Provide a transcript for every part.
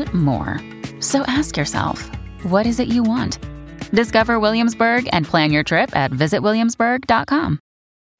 and more. So ask yourself, what is it you want? Discover Williamsburg and plan your trip at visitwilliamsburg.com.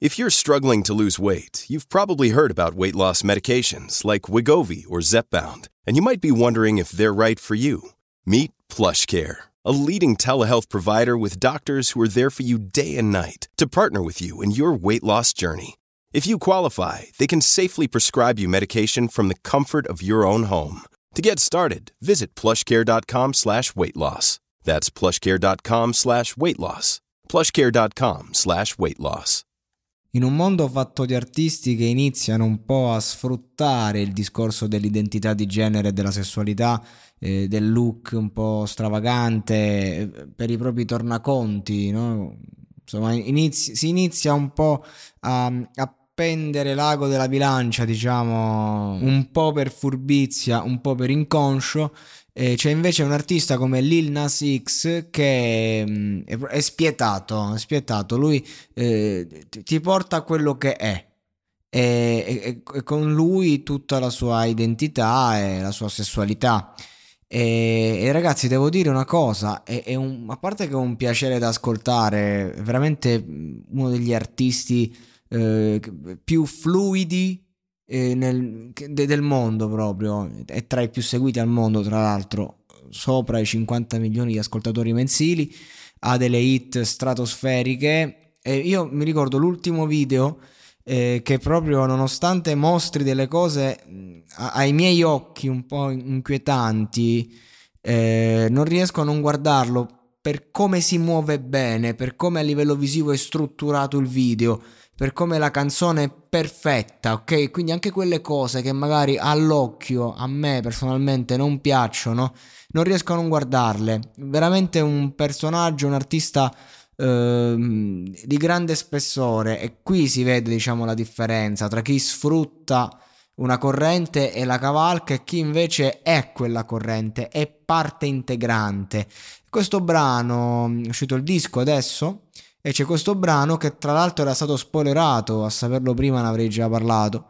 If you're struggling to lose weight, you've probably heard about weight loss medications like Wigovi or Zepbound, and you might be wondering if they're right for you. Meet PlushCare, a leading telehealth provider with doctors who are there for you day and night to partner with you in your weight loss journey. If you qualify, they can safely prescribe you medication from the comfort of your own home. To get started, visit plushcare.com slash weight loss. That's plushcare.com slash weight loss. plushcare.com slash weight loss. In un mondo fatto di artisti che iniziano un po' a sfruttare il discorso dell'identità di genere e della sessualità, eh, del look un po' stravagante eh, per i propri tornaconti, no? Insomma, inizi- si inizia un po' a, a pendere l'ago della bilancia, diciamo, un po' per furbizia, un po' per inconscio. Eh, c'è invece un artista come Lil Nas X che mh, mm, è, spietato, è spietato. Lui eh, ti porta a quello che è. E, e, e, con lui tutta la sua identità e la sua sessualità. E, e ragazzi, devo dire una cosa: è, è un, a parte che è un piacere da ascoltare, veramente mm, uno degli artisti eh, più fluidi eh, nel, de, del mondo proprio, è tra i più seguiti al mondo tra l'altro, sopra i 50 milioni di ascoltatori mensili, ha delle hit stratosferiche. E io mi ricordo l'ultimo video eh, che proprio nonostante mostri delle cose ai miei occhi un po' inquietanti, eh, non riesco a non guardarlo per come si muove bene, per come a livello visivo è strutturato il video per come la canzone è perfetta, ok? Quindi anche quelle cose che magari all'occhio a me personalmente non piacciono, non riesco a non guardarle. Veramente un personaggio, un artista eh, di grande spessore e qui si vede, diciamo, la differenza tra chi sfrutta una corrente e la cavalca e chi invece è quella corrente, è parte integrante. Questo brano, è uscito il disco adesso, e c'è questo brano che tra l'altro era stato spoilerato, a saperlo prima ne avrei già parlato.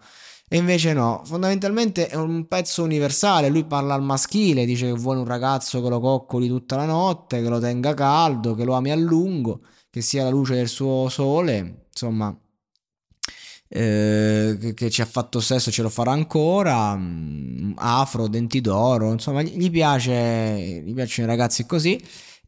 E invece no, fondamentalmente è un pezzo universale, lui parla al maschile, dice che vuole un ragazzo che lo coccoli tutta la notte, che lo tenga caldo, che lo ami a lungo, che sia la luce del suo sole, insomma, eh, che, ci ha fatto sesso ce lo farà ancora, mm, afro, denti d'oro, insomma, gli piace, gli piacciono i ragazzi così.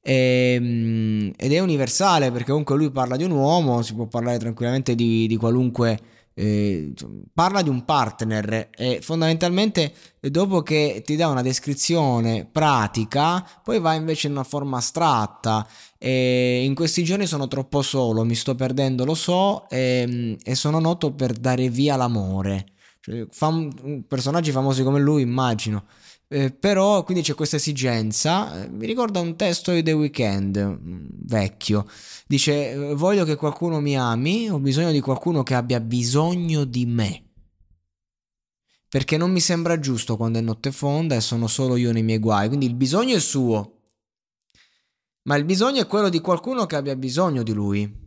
E, ehm, ed è universale perché comunque lui parla di un uomo, si può parlare tranquillamente di, di qualunque... Eh, parla di un partner e fondamentalmente dopo che ti dà una descrizione pratica poi va invece in una forma astratta. E in questi giorni sono troppo solo mi sto perdendo lo so e, e sono noto per dare via l'amore cioè, fam- personaggi famosi come lui immagino eh, però quindi c'è questa esigenza. Eh, mi ricorda un testo di The Weeknd mm, vecchio. Dice: eh, Voglio che qualcuno mi ami, ho bisogno di qualcuno che abbia bisogno di me. Perché non mi sembra giusto quando è notte fonda e sono solo io nei miei guai. Quindi il bisogno è suo. Ma il bisogno è quello di qualcuno che abbia bisogno di lui.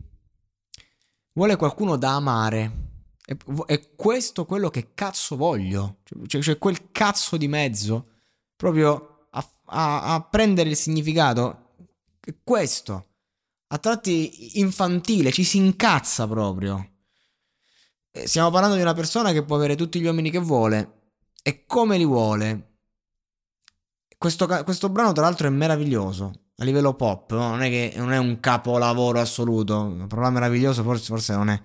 Vuole qualcuno da amare. È, è questo quello che cazzo voglio. Cioè, cioè quel cazzo di mezzo. Proprio a, a, a prendere il significato. È questo. A tratti infantile, ci si incazza proprio. Stiamo parlando di una persona che può avere tutti gli uomini che vuole e come li vuole. Questo, questo brano, tra l'altro, è meraviglioso a livello pop. No? Non è che non è un capolavoro assoluto. La parola meraviglioso forse, forse non è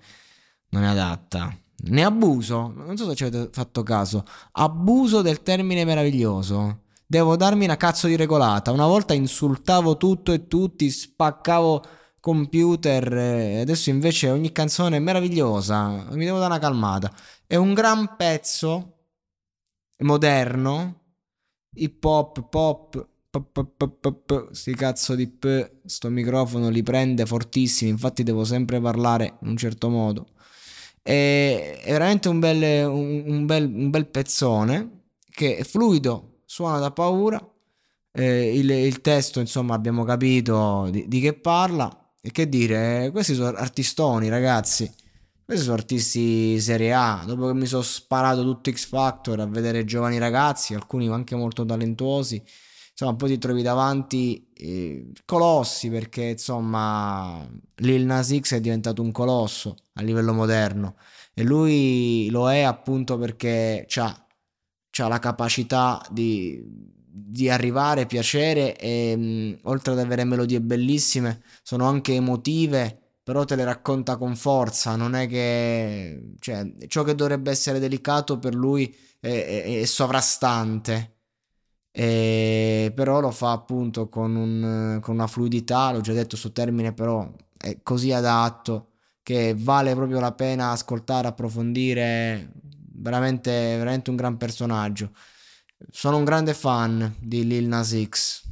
non è adatta. Ne abuso, non so se ci avete fatto caso, abuso del termine meraviglioso. Devo darmi una cazzo di regolata. Una volta insultavo tutto e tutti, spaccavo computer, e adesso invece ogni canzone è meravigliosa. Mi devo dare una calmata. È un gran pezzo moderno hip hop, pop, sti cazzo di p, sto microfono li prende fortissimi, infatti devo sempre parlare in un certo modo. È, è veramente un bel, un, un, bel, un bel pezzone che è fluido, suona da paura. Eh, il, il, testo, insomma, abbiamo capito di, di che parla. E che dire, questi sono artistoni, ragazzi. Questi sono artisti serie A. Dopo che mi sono sparato tutto X Factor a vedere giovani ragazzi, alcuni anche molto talentuosi, insomma, poi ti trovi davanti eh, colossi perché insomma Lil Nas X è diventato un colosso a livello moderno. E lui lo è appunto perché ha la capacità di, di arrivare, piacere e mh, oltre ad avere melodie bellissime sono anche emotive però te le racconta con forza, non è che... Cioè, ciò che dovrebbe essere delicato per lui è, è, è sovrastante, e, però lo fa appunto con, un, con una fluidità, l'ho già detto su termine, però è così adatto che vale proprio la pena ascoltare, approfondire, veramente, veramente un gran personaggio. Sono un grande fan di Lil Nas X.